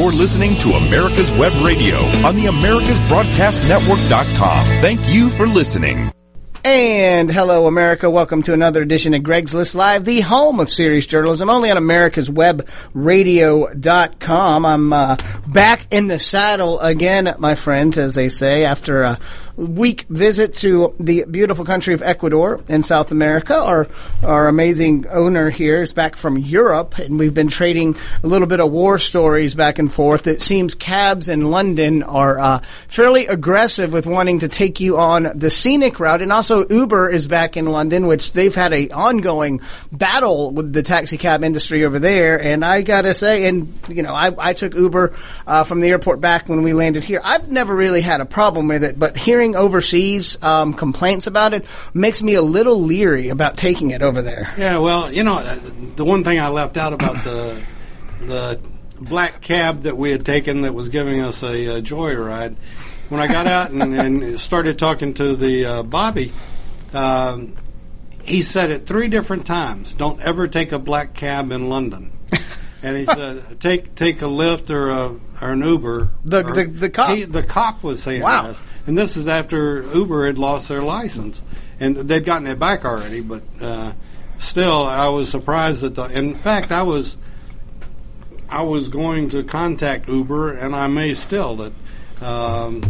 You're listening to America's Web Radio on the AmericasBroadcastNetwork.com. Thank you for listening. And hello, America. Welcome to another edition of Greg's List Live, the home of serious journalism, only on America's Web Radio.com. I'm uh, back in the saddle again, my friends, as they say, after a week visit to the beautiful country of Ecuador in South America. Our our amazing owner here is back from Europe, and we've been trading a little bit of war stories back and forth. It seems cabs in London are uh, fairly aggressive with wanting to take you on the scenic route, and also Uber is back in London, which they've had a ongoing battle with the taxi cab industry over there. And I gotta say, and you know, I, I took Uber uh, from the airport back when we landed here. I've never really had a problem with it, but hearing overseas um, complaints about it makes me a little leery about taking it over there. Yeah, well, you know, uh, the one thing I left out about the the black cab that we had taken that was giving us a, a joyride. When I got out and, and started talking to the uh, Bobby, um, he said it three different times. Don't ever take a black cab in London. and he said, "Take take a lift or a or an Uber." The- the- the cop. He, the cop was saying Wow. this, and this is after Uber had lost their license, and they'd gotten it back already. But uh, still, I was surprised that the. In fact, I was I was going to contact Uber, and I may still that. Um,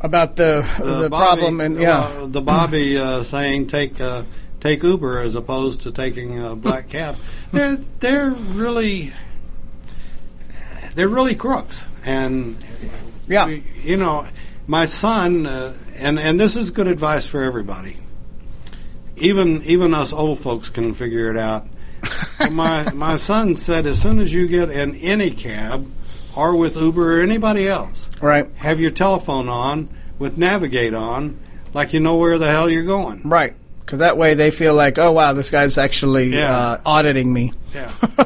About the the, Bobby- problem and yeah. uh, the Bobby uh, saying take uh, take Uber as opposed to taking a black cab. They're they're really they're really crooks, and Yeah. we- you know, my son, uh, and and this is good advice for everybody. Even even us old folks can figure it out. my my son said, as soon as you get in any cab, or with Uber or anybody else, Right. have your telephone on with Navigate on, like you know where the hell you're going. Right. Because that way they feel like, oh wow, this guy's actually Yeah. uh, auditing me. Yeah.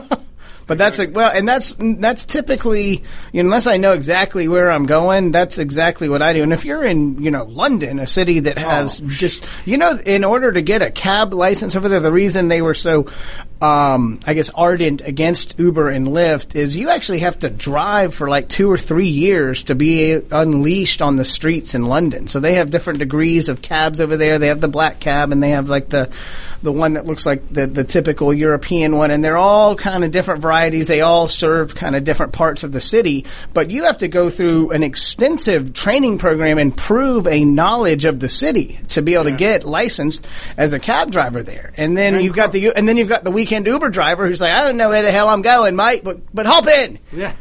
But that's like well, and that's that's typically you know, unless I know exactly where I'm going, that's exactly what I do. And if you're in you know London, a city that has Oh. just you know, in order to get a cab license over there, the reason they were so um, I guess ardent against Uber and Lyft is you actually have to drive for like two or three years to be unleashed on the streets in London. So they have different degrees of cabs over there. They have the black cab and they have like the the one that looks like the, the typical European one, and they're all kind of different varieties. They all serve kind of different parts of the city, but you have to go through an extensive training program and prove a knowledge of the city to be able to get licensed as a cab driver there. And then And you've got the and then you've got the weekend Uber driver who's like, I don't know where the hell I'm going, mate, but but hop in. Yeah.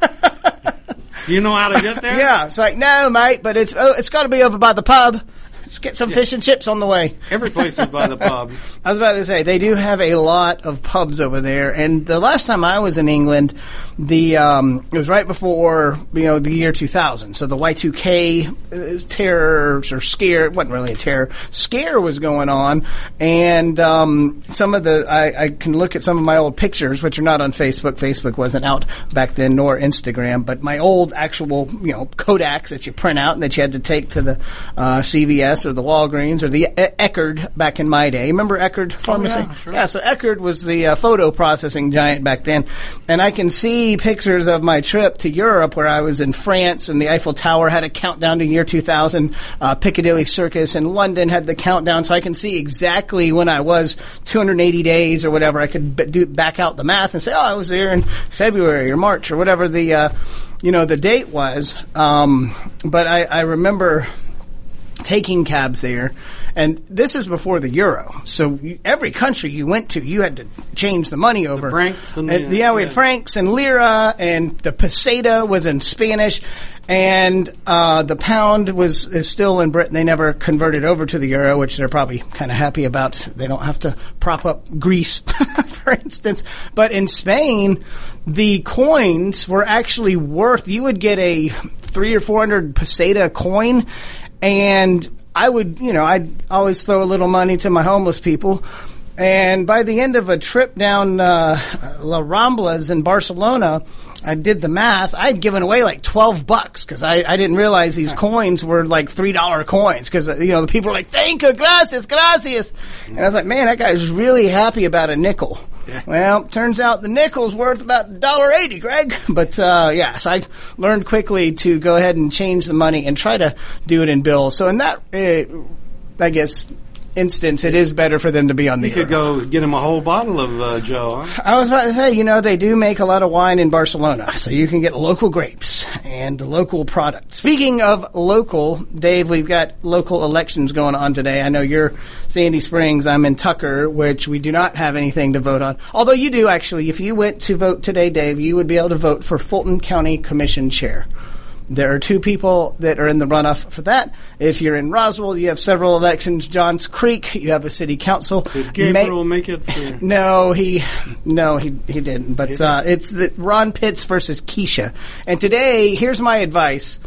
you know how to get there? Yeah, it's like no, mate, but it's oh, it's got to be over by the pub. Let's get some fish and chips on the way. Every place is by the pub. I was about to say they do have a lot of pubs over there, and the last time I was in England, the um, it was right before you know the year 2000. So the Y2K uh, terror or scare it wasn't really a terror scare was going on, and um, some of the I, I can look at some of my old pictures, which are not on Facebook. Facebook wasn't out back then, nor Instagram, but my old actual you know Kodaks that you print out and that you had to take to the uh, CVS or the Walgreens or the Eckerd back in my day. Remember Eckerd Pharmacy? yeah, sure. Yeah, so Eckerd was the uh, photo processing giant back then, and I can see pictures of my trip to Europe where I was in France and the Eiffel Tower had a countdown to year 2000. Uh, Piccadilly Circus in London had the countdown, so I can see exactly when I was 280 days or whatever. I could b- do back out the math and say, oh, I was there in February or March or whatever the uh, you know the date was. Um, but I, I remember taking cabs there. And this is before the euro. So you, every country you went to, you had to change the money over. francs and the- yeah, we had yeah. francs and lira, and the peseta was in Spanish, and uh, the pound was is still in Britain. They never converted over to the euro, which they're probably kind of happy about. They don't have to prop up Greece, for instance. But in Spain, the coins were actually worth. You would get a three or four hundred peseta coin, and I would, you know, I'd always throw a little money to my homeless people. And by the end of a trip down uh, La Ramblas in Barcelona, I did the math. I'd given away like twelve bucks because I, I didn't realize these coins were like three dollar coins because you know the people were like, "Thank you, gracias, gracias," and I was like, "Man, that guy's really happy about a nickel." Well, turns out the nickel's worth about $1.80, Greg. But uh, yeah, so I learned quickly to go ahead and change the money and try to do it in bills. So in that, uh, I guess, instance, it is better for them to be on the. You could go get them a whole bottle of uh, Joe. Huh? I was about to say, you know, they do make a lot of wine in Barcelona, so you can get local grapes and local product. Speaking of local, Dave, we've got local elections going on today. I know you're Sandy Springs, I'm in Tucker, which we do not have anything to vote on. Although you do actually, if you went to vote today, Dave, you would be able to vote for Fulton County Commission Chair. There are two people that are in the runoff for that. If you're in Roswell, you have several elections. Johns Creek, you have a city council. Did Gabriel May- make it? Through? No, he, no, he he didn't. But uh, it's the Ron Pitts versus Keisha. And today, here's my advice: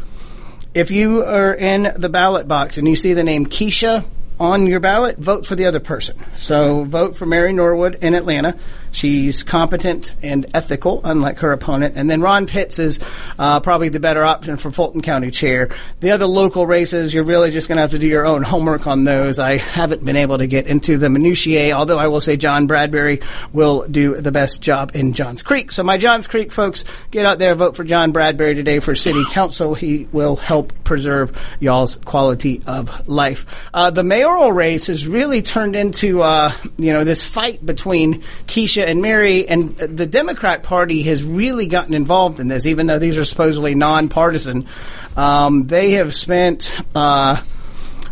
if you are in the ballot box and you see the name Keisha on your ballot, vote for the other person. So vote for Mary Norwood in Atlanta. She's competent and ethical, unlike her opponent. And then Ron Pitts is uh, probably the better option for Fulton County Chair. The other local races, you're really just going to have to do your own homework on those. I haven't been able to get into the minutiae, although I will say John Bradbury will do the best job in Johns Creek. So my Johns Creek folks, get out there, vote for John Bradbury today for City Council. He will help preserve y'all's quality of life. Uh, the mayoral race has really turned into, uh, you know, this fight between And Mary, and the Democrat Party has really gotten involved in this, even though these are supposedly nonpartisan. Um, they have spent. Uh,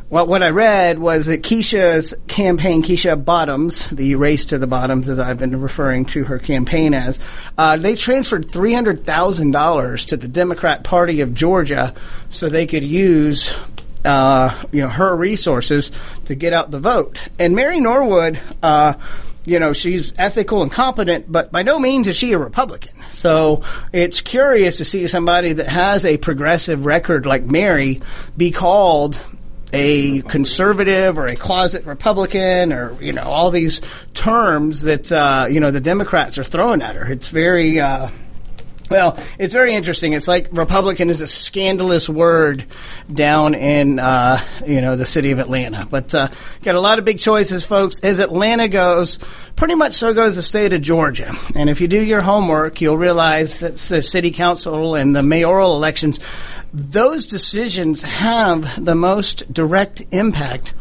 well, what I read was that Keisha's campaign, Keisha Bottoms, the race to the bottoms, as I've been referring to her campaign as, uh, they transferred three hundred thousand dollars to the Democrat Party of Georgia so they could use uh, you know her resources to get out the vote. And Mary Norwood, uh, you know, she's ethical and competent, but by no means is she a Republican. So it's curious to see somebody that has a progressive record like Mary be called a conservative or a closet Republican or you know all these terms that uh, you know the Democrats are throwing at her. It's very uh, well, it's very interesting. It's like Republican is a scandalous word down in uh, you know the city of Atlanta. But uh, got a lot of big choices, folks. As Atlanta goes, pretty much so goes the state of Georgia. And if you do your homework, you'll realize that the city council and the mayoral elections, those decisions have the most direct impact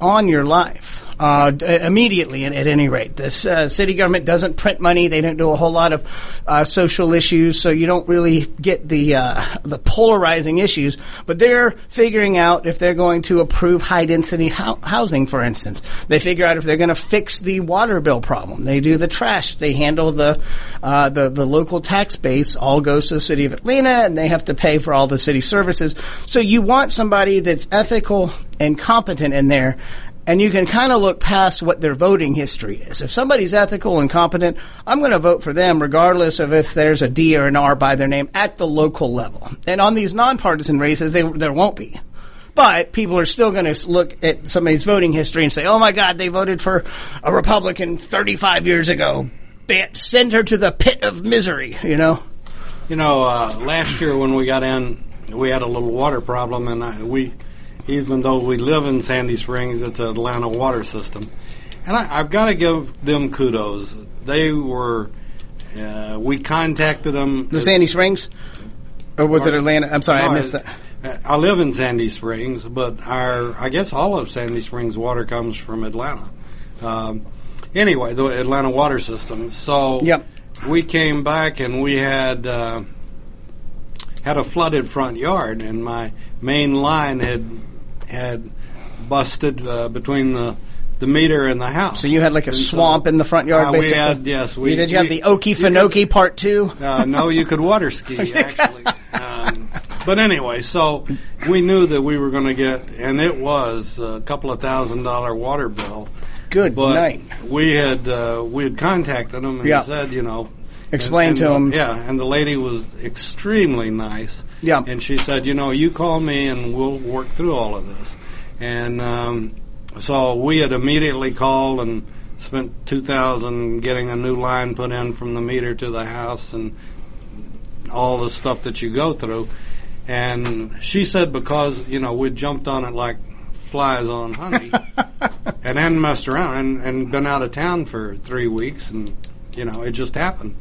on your life uh, immediately, at, at, any rate. This uh, city government doesn't print money; they don't do a whole lot of uh, social issues, so you don't really get the uh, the polarizing issues. But they're figuring out if they're going to approve high density ho- housing, for instance. They figure out if they're going to fix the water bill problem. They do the trash. They handle the uh, the the local tax base. All goes to the city of Atlanta, and they have to pay for all the city services. So you want somebody that's ethical and competent in there and you can kind of look past what their voting history is. If somebody's ethical and competent, I'm going to vote for them regardless of if there's a D or an R by their name at the local level. And on these nonpartisan races, they, there won't be. But people are still going to look at somebody's voting history and say, oh my God, they voted for a Republican 35 years ago. Send her to the pit of misery, you know? You know, uh, last year when we got in, we had a little water problem, and I, we even though we live in Sandy Springs, it's the Atlanta water system. And I, have got to give them kudos. They were, uh, we contacted them. The Sandy Springs? Or was it Atlanta? I'm sorry, no, I missed that. I live in Sandy Springs, but our, I guess all of Sandy Springs water comes from Atlanta. Um, anyway, the Atlanta water system. So yep. we came back and we had, uh, had a flooded front yard, and my main line had had busted uh, between the the meter and the house. So you had like a and swamp so, in the front yard. Uh, basically? We had yes. We, did you we, have the Okefenokee Part Two? Uh, no, you could water ski actually. um, but anyway, so we knew that we were going to get, and it was a couple of thousand dollar water bill. Good but night. We had uh, we had contacted them and yeah. said, you know, explain and, to them. Yeah, and the lady was extremely nice. Yeah, and she said, you know, you call me and we'll work through all of this. And um, so we had immediately called and spent two thousand getting a new line put in from the meter to the house and all the stuff that you go through. And she said because you know we jumped on it like flies on honey, and hadn't messed around and, and been out of town for three weeks and you know, it just happened.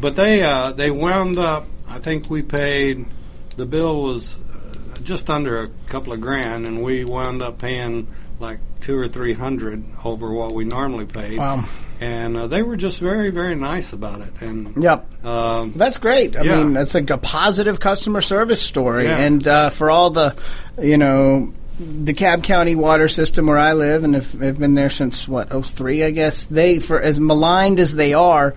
But they uh, they wound up. I think we paid. The bill was uh, just under a couple of grand, and we wound up paying like two or three hundred over what we normally paid. Wow. And uh, they were just very, very nice about it. And Yep. um, That's great. I Yeah. mean, that's like a positive customer service story. Yeah. And uh, for all the, you know, DeKalb County water system where I live, and have, have been there since what, 03, I guess. They, for as maligned as they are,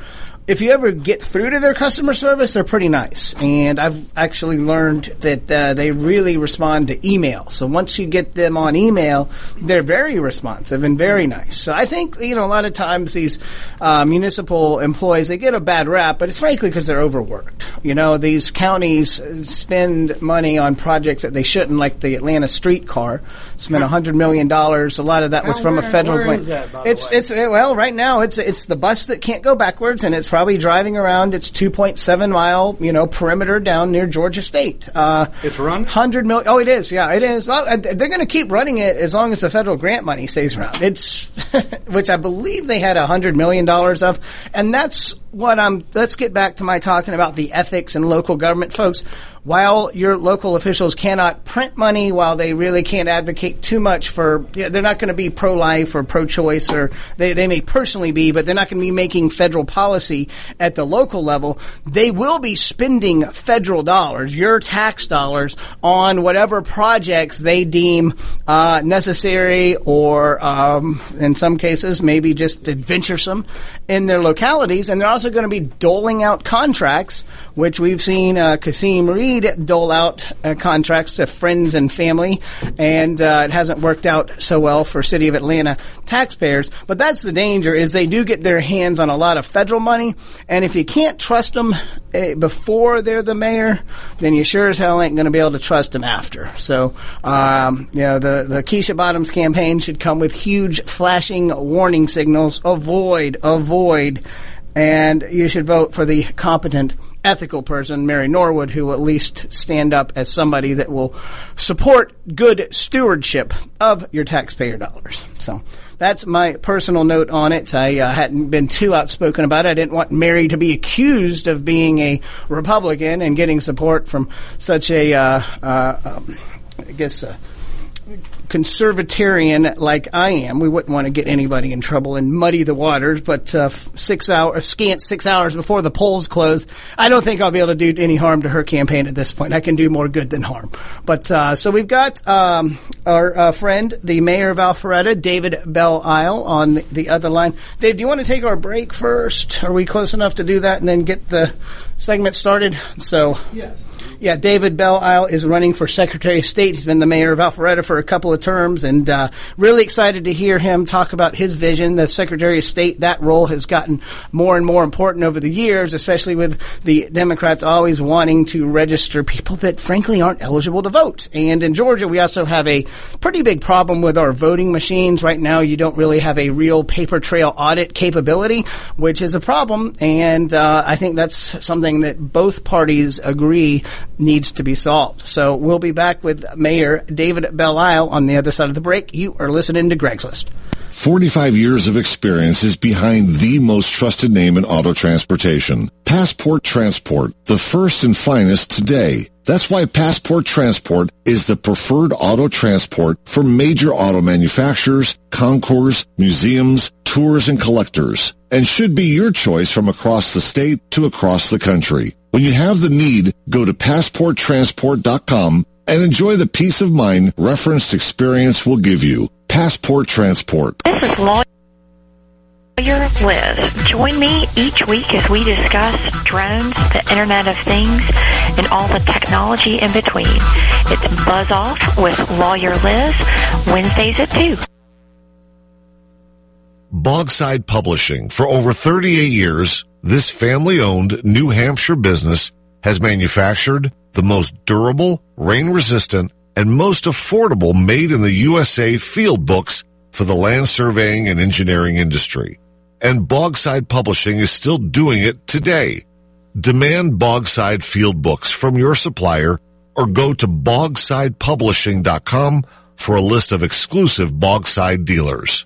if you ever get through to their customer service, they're pretty nice. And I've actually learned that uh, they really respond to email. So once you get them on email, they're very responsive and very nice. So I think you know a lot of times these uh, municipal employees they get a bad rap, but it's frankly because they're overworked. You know these counties spend money on projects that they shouldn't, like the Atlanta streetcar. Spent a hundred million dollars. A lot of that was from a federal grant. is that, by the it's it's well right now it's it's the bus that can't go backwards, and it's probably driving around its 2.7 mile you know perimeter down near Georgia State. Uh, It's run? hundred million. Oh, it is. Yeah, it is. Well, they're going to keep running it as long as the federal grant money stays around. It's which I believe they had a hundred million dollars of, and that's what I'm. Let's get back to my talking about the ethics and local government, folks. While your local officials cannot print money, while they really can't advocate too much for, they're not going to be pro-life or pro-choice, or they, they may personally be, but they're not going to be making federal policy at the local level. They will be spending federal dollars, your tax dollars, on whatever projects they deem uh, necessary, or um, in some cases, maybe just adventuresome in their localities. And they're also going to be doling out contracts, which we've seen uh, Kasim Reed dole out uh, contracts to friends and family, and uh, it hasn't worked out so well for City of Atlanta taxpayers. But that's the danger: is they do get their hands on a lot of federal money, and if you can't trust them uh, before they're the mayor, then you sure as hell ain't going to be able to trust them after. So, um, you know, the the Keisha Bottoms campaign should come with huge flashing warning signals: avoid, avoid and you should vote for the competent, ethical person, Mary Norwood, who will at least stand up as somebody that will support good stewardship of your taxpayer dollars. So that's my personal note on it. I uh, hadn't been too outspoken about it. I didn't want Mary to be accused of being a Republican and getting support from such a, uh, uh, um, I guess, uh, conservatarian like I am, we wouldn't want to get anybody in trouble and muddy the waters. But uh, six hours, scant six hours before the polls close, I don't think I'll be able to do any harm to her campaign at this point. I can do more good than harm. But uh, so we've got um, our uh, friend, the mayor of Alpharetta, David Belle Isle, on the, the other line. Dave, do you want to take our break first? Are we close enough to do that and then get the segment started? So yes. Yeah, David Belle Isle is running for Secretary of State. He's been the mayor of Alpharetta for a couple of terms, and uh, really excited to hear him talk about his vision. The Secretary of State, that role has gotten more and more important over the years, especially with the Democrats always wanting to register people that frankly aren't eligible to vote. And in Georgia, we also have a pretty big problem with our voting machines. Right now, you don't really have a real paper trail audit capability, which is a problem. And uh, I think that's something that both parties agree needs to be solved. So we'll be back with Mayor David Belle Isle on the other side of the break. You are listening to Greg's List. 45 years of experience is behind the most trusted name in auto transportation. Passport Transport, the first and finest today. That's why Passport Transport is the preferred auto transport for major auto manufacturers, concours, museums, tours, and collectors, and should be your choice from across the state to across the country. When you have the need, go to passporttransport.com and enjoy the peace of mind referenced experience will give you. Passport Transport. This is Lawyer Liz. Join me each week as we discuss drones, the Internet of Things, and all the technology in between. It's Buzz Off with Lawyer Liz, Wednesdays at 2. Bogside Publishing. For over 38 years, this family-owned New Hampshire business has manufactured the most durable, rain-resistant, and most affordable made in the USA field books for the land surveying and engineering industry. And Bogside Publishing is still doing it today. Demand Bogside field books from your supplier or go to bogsidepublishing.com for a list of exclusive Bogside dealers.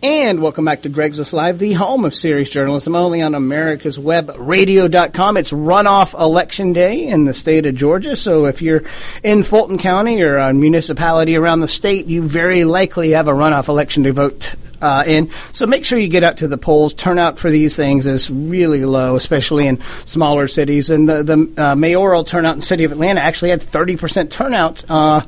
And welcome back to Greg's Live, the home of serious journalism, only on America's Web Radio.com. It's runoff election day in the state of Georgia, so if you're in Fulton County or a municipality around the state, you very likely have a runoff election to vote uh, in. So make sure you get out to the polls. Turnout for these things is really low, especially in smaller cities. And the, the uh, mayoral turnout in the city of Atlanta actually had 30% turnout. Uh,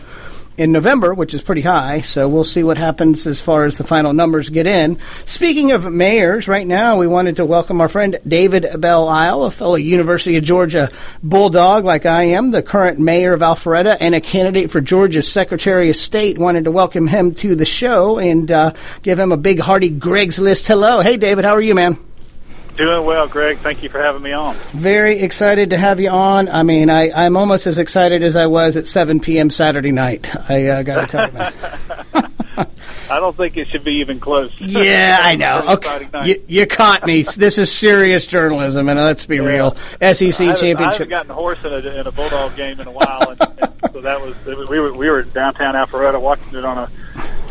in November, which is pretty high. So we'll see what happens as far as the final numbers get in. Speaking of mayors, right now we wanted to welcome our friend David Belle Isle, a fellow University of Georgia Bulldog like I am, the current mayor of Alpharetta and a candidate for Georgia's Secretary of State. Wanted to welcome him to the show and uh, give him a big hearty Greg's List hello. Hey, David, how are you, man? Doing well, Greg. Thank you for having me on. Very excited to have you on. I mean, I, I'm almost as excited as I was at 7 p.m. Saturday night. I uh, got to tell you. I don't think it should be even close. Yeah, I know. Okay, you, you, caught me. This is serious journalism, and let's be yeah. real. SEC I championship. I haven't gotten a horse in a, in a bulldog game in a while, and, and so that was we were we were downtown Alpharetta watching it on a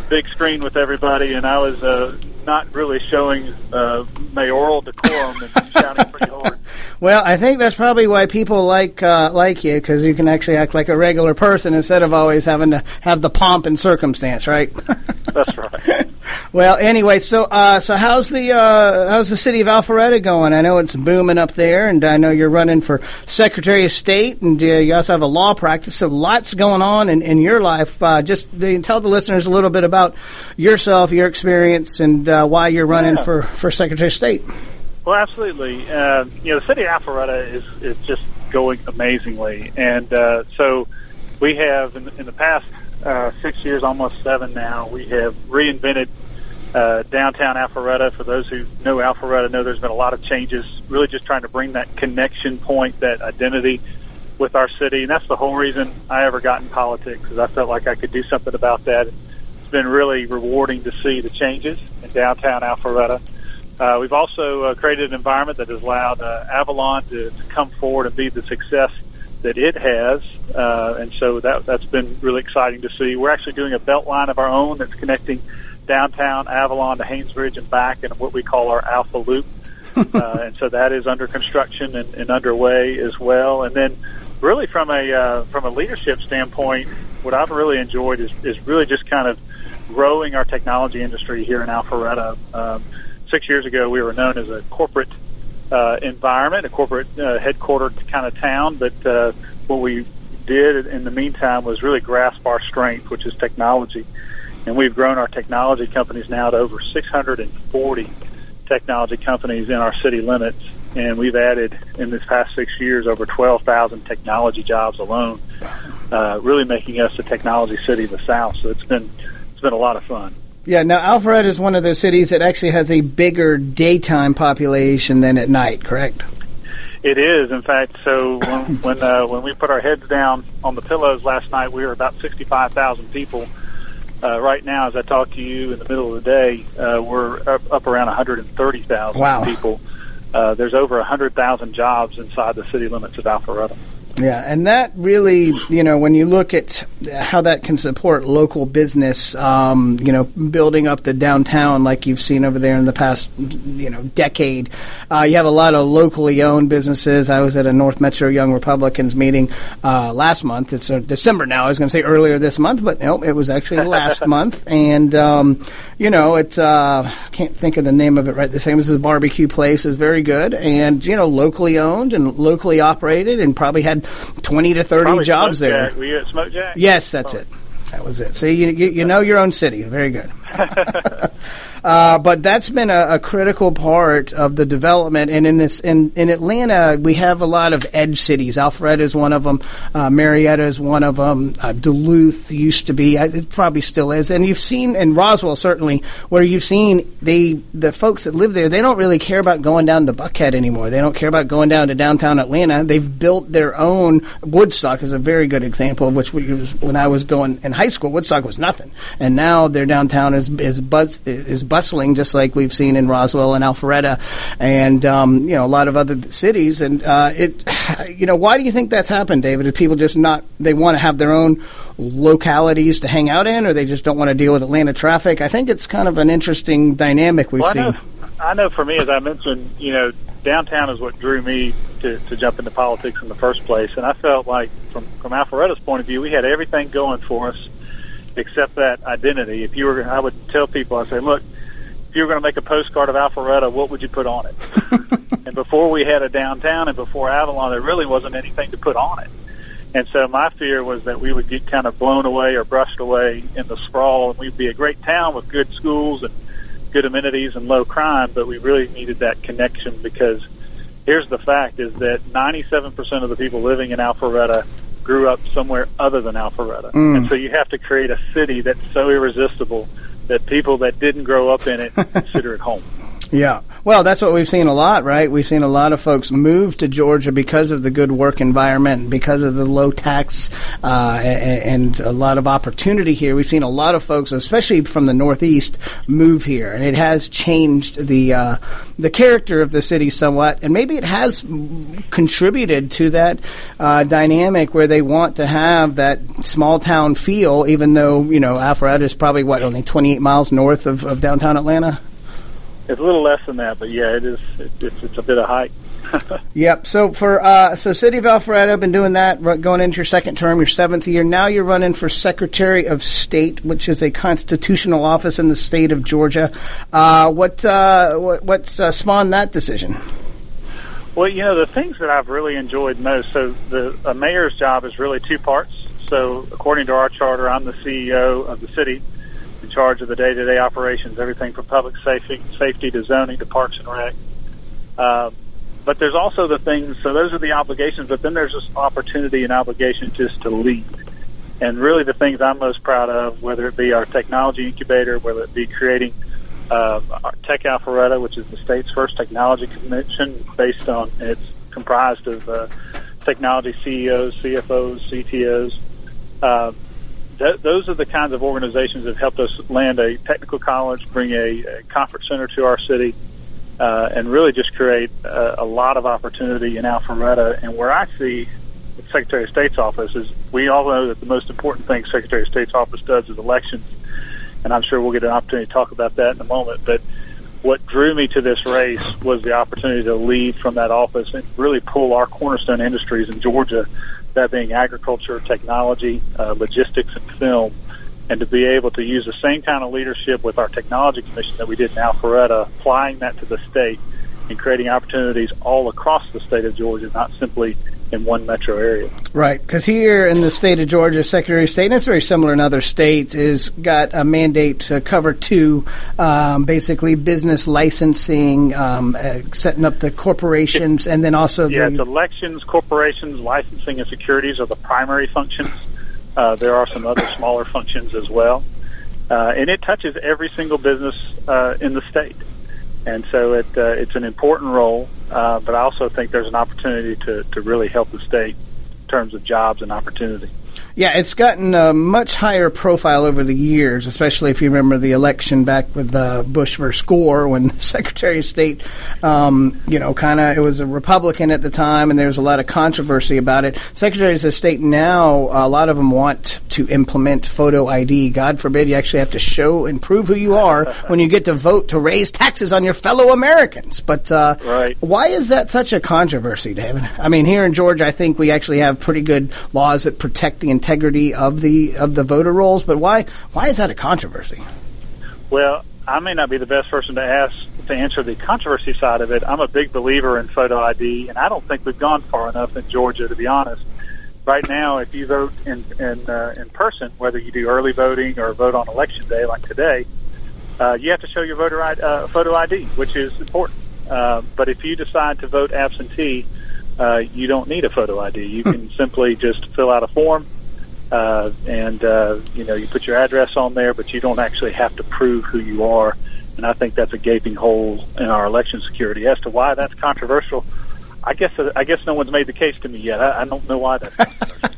big screen with everybody, and I was uh, not really showing uh, mayoral decorum and shouting pretty hard. Well, I think that's probably why people like uh, like you because you can actually act like a regular person instead of always having to have the pomp and circumstance, right? that's right. Well, anyway, so uh, so how's the uh, how's the city of Alpharetta going? I know it's booming up there, and I know you're running for Secretary of State, and uh, you also have a law practice. So lots going on in, in your life. Uh, just tell the listeners a little bit about yourself, your experience, and uh, why you're running yeah. for for Secretary of State. Well, absolutely. Uh, you know, the city of Alpharetta is is just going amazingly, and uh, so we have in, in the past uh, six years, almost seven now, we have reinvented uh, downtown Alpharetta. For those who know Alpharetta, know there's been a lot of changes. Really, just trying to bring that connection point, that identity with our city, and that's the whole reason I ever got in politics, because I felt like I could do something about that. It's been really rewarding to see the changes in downtown Alpharetta. Uh, we've also uh, created an environment that has allowed uh, Avalon to, to come forward and be the success that it has, uh, and so that that's been really exciting to see. We're actually doing a belt line of our own that's connecting downtown Avalon to Haynes Bridge and back, in what we call our Alpha Loop, uh, and so that is under construction and, and underway as well. And then, really from a uh, from a leadership standpoint, what I've really enjoyed is is really just kind of growing our technology industry here in Alpharetta. Um, six years ago, we were known as a corporate uh, environment, a corporate uh, headquartered kind of town. But uh, what we did in the meantime was really grasp our strength, which is technology. And we've grown our technology companies now to over 640 technology companies in our city limits. And we've added in this past six years over 12,000 technology jobs alone, uh, really making us a technology city of the South. So it's been it's been a lot of fun. Yeah, now Alpharetta is one of those cities that actually has a bigger daytime population than at night, correct? It is, in fact. So when when, uh, when we put our heads down on the pillows last night, we were about sixty-five thousand people. Uh, right now, as I talk to you in the middle of the day, uh, we're up, up around one hundred and thirty thousand wow. people. Uh, there's over a hundred thousand jobs inside the city limits of Alpharetta. Yeah, and that really, you know, when you look at how that can support local business, um, you know, building up the downtown like you've seen over there in the past, you know, decade, uh, you have a lot of locally owned businesses. I was at a North Metro Young Republicans meeting uh, last month. It's uh, December now. I was going to say earlier this month, but no, it was actually last month. And um, you know, it's uh, I can't think of the name of it right. The same as the barbecue place is very good, and you know, locally owned and locally operated, and probably had 20 to 30 Probably jobs Smoke there. Jack. Were you at Smoke Jack? Yes, that's it. That was it. See, you, you, you know your own city. Very good. Uh, but that's been a, a, critical part of the development. And in this, in, in Atlanta, we have a lot of edge cities. Alpharetta is one of them. Uh, Marietta is one of them. Uh, Duluth used to be. It probably still is. And you've seen, in Roswell certainly, where you've seen they, the folks that live there, they don't really care about going down to Buckhead anymore. They don't care about going down to downtown Atlanta. They've built their own. Woodstock is a very good example of which was, when I was going in high school. Woodstock was nothing, and now their downtown is is buzz is bustling, just like we've seen in Roswell and Alpharetta, and um, you know a lot of other cities. And uh, it, you know, why do you think that's happened, David? Is people just not they want to have their own localities to hang out in, or they just don't want to deal with Atlanta traffic? I think it's kind of an interesting dynamic we've well, I seen. know, I know for me, as I mentioned, you know, downtown is what drew me to, to jump into politics in the first place, and I felt like from from Alpharetta's point of view, we had everything going for us except that identity. If you were, I would tell people, I say, look, if you were going to make a postcard of Alpharetta, what would you put on it? and before we had a downtown and before Avalon, there really wasn't anything to put on it. And so my fear was that we would get kind of blown away or brushed away in the sprawl, and we'd be a great town with good schools and good amenities and low crime, but we really needed that connection because here's the fact is that 97% of the people living in Alpharetta grew up somewhere other than Alpharetta. Mm. And so you have to create a city that's so irresistible that people that didn't grow up in it consider it home. Yeah. Well, that's what we've seen a lot, right? We've seen a lot of folks move to Georgia because of the good work environment, because of the low tax, uh, and a lot of opportunity here. We've seen a lot of folks, especially from the Northeast, move here, and it has changed the uh, the character of the city somewhat, and maybe it has contributed to that uh, dynamic where they want to have that small town feel, even though you know Alpharetta is probably what only 28 miles north of, of downtown Atlanta. It's a little less than that, but yeah, it is. It, it's, it's a bit of hike. Yep. So for uh, so City of Alpharetta, been doing that, going into your second term, your seventh year. Now you're running for Secretary of State, which is a constitutional office in the state of Georgia. Uh, what, uh, what what's uh, spawned that decision? Well, you know, the things that I've really enjoyed most, so the a mayor's job is really two parts. So according to our charter, I'm the CEO of the city, in charge of the day-to-day operations, everything from public safety, safety to zoning to parks and rec. Uh, but there's also the things, so those are the obligations, but then there's this opportunity and obligation just to lead. And really the things I'm most proud of, whether it be our technology incubator, whether it be creating uh, our Tech Alpharetta, which is the state's first technology convention based on, it's comprised of uh, technology CEOs, CFOs, CTOs. Th- those are the kinds of organizations that have helped us land a technical college, bring a, a conference center to our city, uh, and really just create a, a lot of opportunity in Alpharetta. And where I see the Secretary of State's office is we all know that the most important thing Secretary of State's office does is elections. And I'm sure we'll get an opportunity to talk about that in a moment. But what drew me to this race was the opportunity to lead from that office and really pull our cornerstone industries in Georgia, that being agriculture, technology, uh, logistics, and film, and to be able to use the same kind of leadership with our technology commission that we did in Alpharetta, applying that to the state and creating opportunities all across the state of Georgia, not simply in one metro area. Right, because here in the state of Georgia, Secretary of State, and it's very similar in other states, is got a mandate to cover two, um, basically business licensing, um, uh, setting up the corporations, and then also Yeah, the elections, corporations, licensing, and securities are the primary functions. Uh, there are some other smaller functions as well. Uh, and it touches every single business uh, in the state. And so it, uh, it's an important role, uh, but I also think there's an opportunity to, to really help the state in terms of jobs and opportunity. Yeah, it's gotten a much higher profile over the years, especially if you remember the election back with uh, Bush versus Gore when the Secretary of State, um, you know, kind of, it was a Republican at the time and there was a lot of controversy about it. Secretaries of State now, a lot of them want to implement photo ID. God forbid you actually have to show and prove who you are when you get to vote to raise taxes on your fellow Americans. But uh, Right. why is that such a controversy, David? I mean, here in Georgia, I think we actually have pretty good laws that protect the integrity of the of the voter rolls. But why why is that a controversy? Well, I may not be the best person to ask to answer the controversy side of it. I'm a big believer in photo ID, and I don't think we've gone far enough in Georgia, to be honest. Right now, if you vote in in, uh, in person, whether you do early voting or vote on election day like today, uh, you have to show your voter ID, uh, photo ID, which is important. Uh, but if you decide to vote absentee, uh, you don't need a photo ID. You can simply just fill out a form, uh, and uh, you know you put your address on there, but you don't actually have to prove who you are. And I think that's a gaping hole in our election security. As to why that's controversial, I guess I guess no one's made the case to me yet. I, I don't know why that's.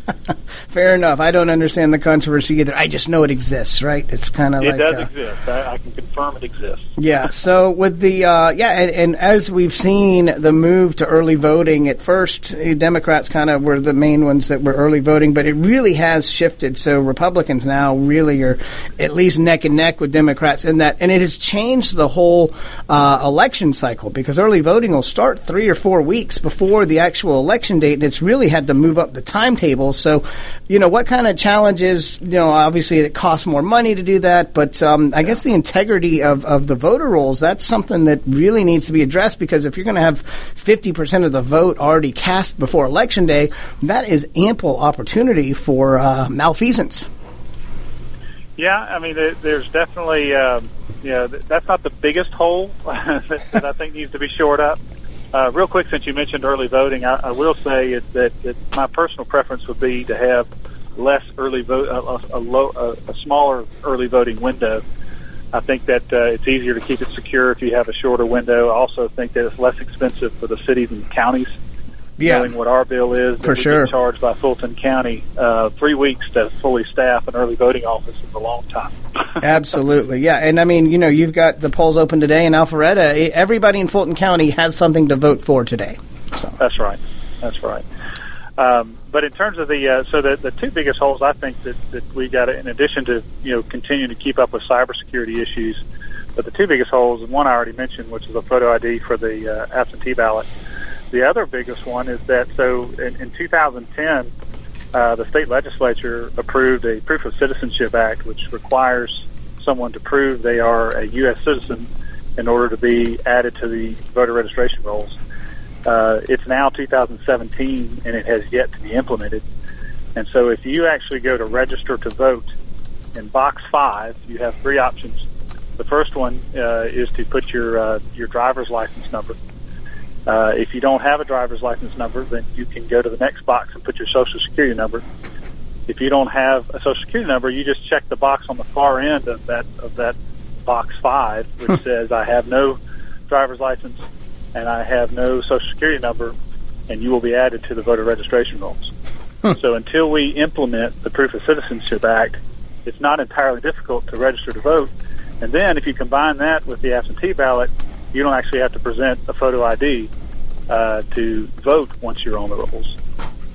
Fair enough. I don't understand the controversy either. I just know it exists, right? It's kind of It like does uh, exist. I, I can confirm it exists. yeah. So with the uh, yeah, and, and as we've seen the move to early voting, at first eh, Democrats kind of were the main ones that were early voting, but it really has shifted. So Republicans now really are at least neck and neck with Democrats in that, and it has changed the whole uh, election cycle because early voting will start three or four weeks before the actual election date, and it's really had to move up the timetable. So, you know, what kind of challenges? You know, obviously it costs more money to do that, but um, I guess the integrity of, of the voter rolls that's something that really needs to be addressed because if you're going to have 50% of the vote already cast before election day, that is ample opportunity for uh, malfeasance. Yeah, I mean, there, there's definitely, um, you know, th- that's not the biggest hole that I think needs to be shored up. Uh, real quick, since you mentioned early voting, I, I will say it, that, that my personal preference would be to have less early vote, a, a, low, a, a smaller early voting window. I think that uh, it's easier to keep it secure if you have a shorter window. I also think that it's less expensive for the cities and counties Yeah. knowing what our bill is. For sure. charged by Fulton County. Uh, three weeks to fully staff an early voting office is a long time. Absolutely, yeah. And I mean, you know, you've got the polls open today in Alpharetta. Everybody in Fulton County has something to vote for today. That's right. That's right. Um, but in terms of the uh, so the, the two biggest holes, I think that, that we got in addition to you know continuing to keep up with cybersecurity issues, but the two biggest holes, and one I already mentioned, which is a photo ID for the uh, absentee ballot. The other biggest one is that so in, in 2010, uh, the state legislature approved a Proof of Citizenship Act, which requires someone to prove they are a U.S. citizen in order to be added to the voter registration rolls. Uh, it's now 2017 and it has yet to be implemented. And so if you actually go to register to vote in box five, you have three options. The first one uh, is to put your uh, your driver's license number. Uh, if you don't have a driver's license number, then you can go to the next box and put your social security number. If you don't have a social security number, you just check the box on the far end of that of that box five, which says I have no driver's license and I have no social security number, and you will be added to the voter registration rolls. So until we implement the Proof of Citizenship Act, it's not entirely difficult to register to vote. And then if you combine that with the absentee ballot, you don't actually have to present a photo ID uh, to vote once you're on the rolls.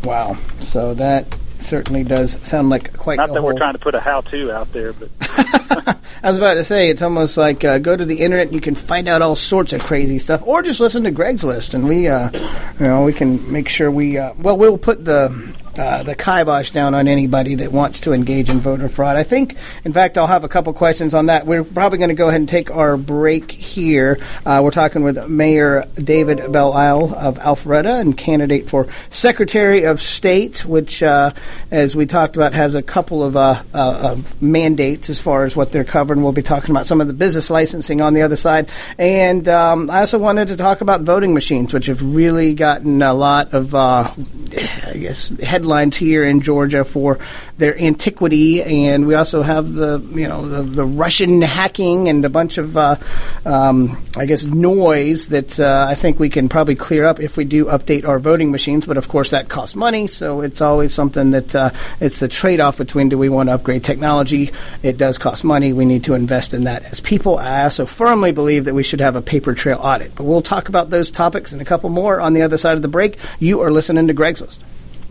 Wow. So that certainly does sound like quite Not that whole. we're trying to put a how-to out there, but I was about to say it's almost like uh, go to the internet and you can find out all sorts of crazy stuff, or just listen to Greg's list, and we, uh, you know, we can make sure we. Uh, well, we'll put the. Uh, the kibosh down on anybody that wants to engage in voter fraud. I think, in fact, I'll have a couple questions on that. We're probably going to go ahead and take our break here. Uh, we're talking with Mayor David Belle Isle of Alpharetta and candidate for Secretary of State, which, uh, as we talked about, has a couple of, uh, uh, of mandates as far as what they're covering. We'll be talking about some of the business licensing on the other side. And um, I also wanted to talk about voting machines, which have really gotten a lot of, I guess, headlines here in Georgia for their antiquity. And we also have the, you know, the, the Russian hacking and a bunch of, uh, um, I guess, noise that uh, I think we can probably clear up if we do update our voting machines. But of course, that costs money, so it's always something that uh, it's the trade-off between do we want to upgrade technology? It does cost money. We need to invest in that as people. I also firmly believe that we should have a paper trail audit. But we'll talk about those topics and a couple more on the other side of the break. You are listening to Greg's List.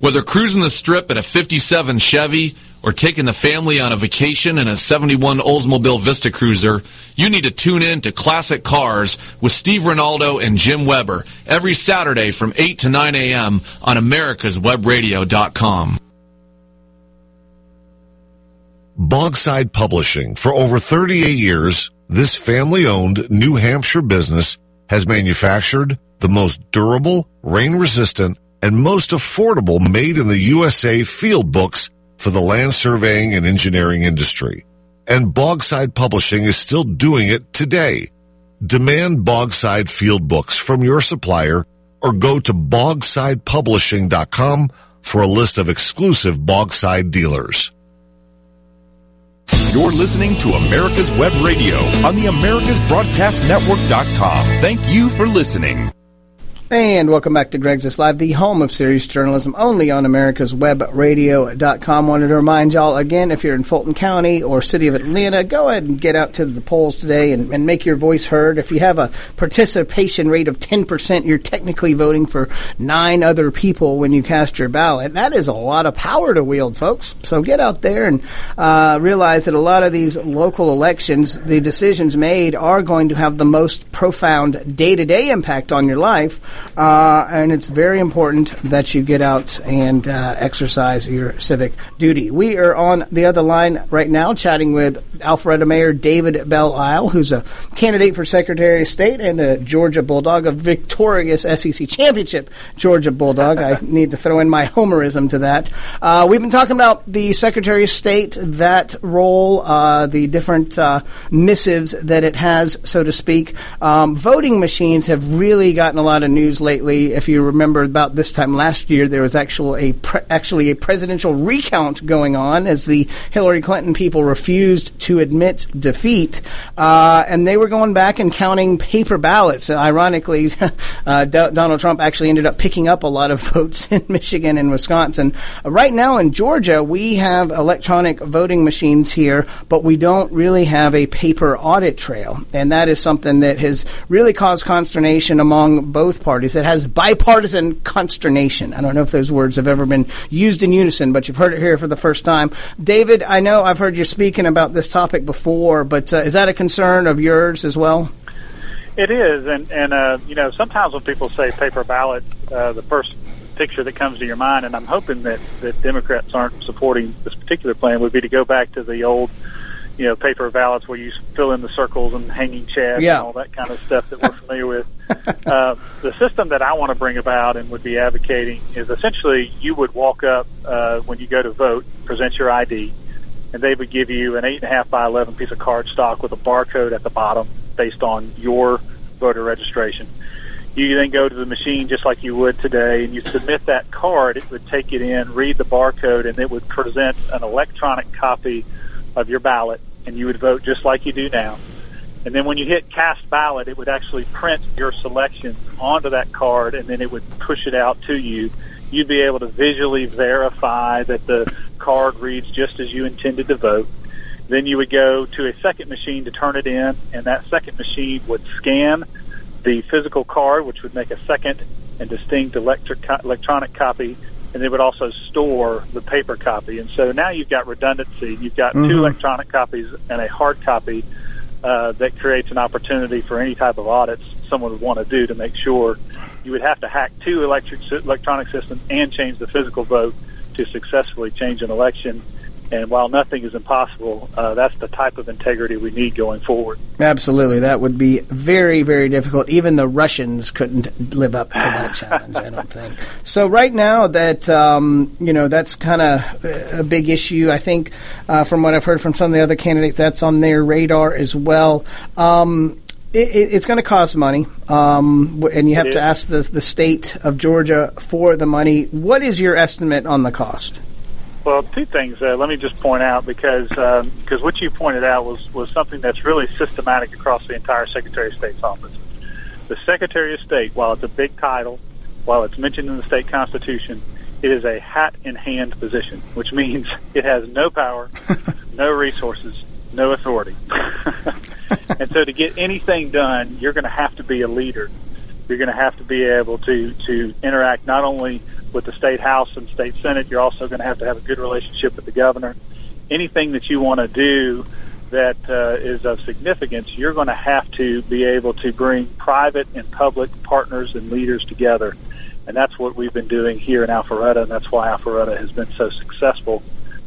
Whether cruising the strip in a 57 Chevy or taking the family on a vacation in a 71 Oldsmobile Vista Cruiser, you need to tune in to Classic Cars with Steve Ronaldo and Jim Weber every Saturday from 8 to 9 a.m. on americaswebradio.com. Bogside Publishing. For over 38 years, this family-owned New Hampshire business has manufactured the most durable, rain-resistant, and most affordable made in the USA field books for the land surveying and engineering industry. And Bogside Publishing is still doing it today. Demand Bogside field books from your supplier or go to bogsidepublishing.com for a list of exclusive Bogside dealers. You're listening to America's Web Radio on the AmericasBroadcastNetwork.com. Thank you for listening. And welcome back to Greg's Live, the home of serious journalism, only on America's Webradio.com. Wanted to remind y'all again, if you're in Fulton County or City of Atlanta, go ahead and get out to the polls today and, and make your voice heard. If you have a participation rate of 10%, you're technically voting for nine other people when you cast your ballot. That is a lot of power to wield, folks. So get out there and uh, realize that a lot of these local elections, the decisions made are going to have the most profound day to day impact on your life. Uh, and it's very important that you get out and uh, exercise your civic duty. We are on the other line right now chatting with Alpharetta Mayor David Belle Isle, who's a candidate for Secretary of State and a Georgia Bulldog, a victorious SEC championship Georgia Bulldog. I need to throw in my homerism to that. Uh, we've been talking about the Secretary of State, that role, uh, the different uh, missives that it has, so to speak. Um, voting machines have really gotten a lot of news lately. If you remember, about this time last year, there was actual a pre- actually a presidential recount going on as the Hillary Clinton people refused to admit defeat, uh, and they were going back and counting paper ballots. ironically, uh, D- Donald Trump actually ended up picking up a lot of votes in Michigan and Wisconsin. Uh, right now in Georgia, we have electronic voting machines here, but we don't really have a paper audit trail, and that is something that has really caused consternation among both parties. It has bipartisan consternation. I don't know if those words have ever been used in unison, but you've heard it here for the first time. David, I know I've heard you speaking about this topic before, but uh, is that a concern of yours as well? It is, and and uh, you know sometimes when people say paper ballot, uh, the first picture that comes to your mind, and I'm hoping that that Democrats aren't supporting this particular plan, would be to go back to the old, you know, paper ballots where you fill in the circles and hanging chads Yeah. and all that kind of stuff that we're familiar with. uh, the system that I want to bring about and would be advocating is essentially you would walk up uh, when you go to vote, present your ID, and they would give you an eight and a half by eleven piece of card stock with a barcode at the bottom based on your voter registration. You then go to the machine just like you would today, and you submit that card. It would take it in, read the barcode, and it would present an electronic copy of your ballot, and you would vote just like you do now. And then when you hit cast ballot, it would actually print your selection onto that card, and then it would push it out to you. You'd be able to visually verify that the card reads just as you intended to vote. Then you would go to a second machine to turn it in, and that second machine would scan the physical card, which would make a second and distinct electric electronic copy, and they would also store the paper copy. And so now you've got redundancy. You've got Mhm. two electronic copies and a hard copy uh, that creates an opportunity for any type of audits someone would want to do to make sure you would have to hack two electric electronic systems and change the physical vote to successfully change an election. And while nothing is impossible, uh, that's the type of integrity we need going forward. Absolutely, that would be very, very difficult. Even the Russians couldn't live up to that challenge. I don't think. So right now, that um, you know, that's kind of a big issue. I think, uh, from what I've heard from some of the other candidates, that's on their radar as well. Um, it, it, it's going to cost money, um, and you have to ask the, the state of Georgia for the money. What is your estimate on the cost? Well, two things. Uh, let me just point out because because what you pointed out was was something that's really systematic across the entire Secretary of State's office. The Secretary of State, while it's a big title, while it's mentioned in the state constitution, it is a hat in hand position, which means it has no power, no resources, no authority. and so to get anything done, you're going to have to be a leader. you're going to have to be able to to interact not only with the state house and state senate. You're also going to have to have a good relationship with the governor. Anything that you want to do that uh, is of significance, you're going to have to be able to bring private and public partners and leaders together. And that's what we've been doing here in Alpharetta, and that's why Alpharetta has been so successful.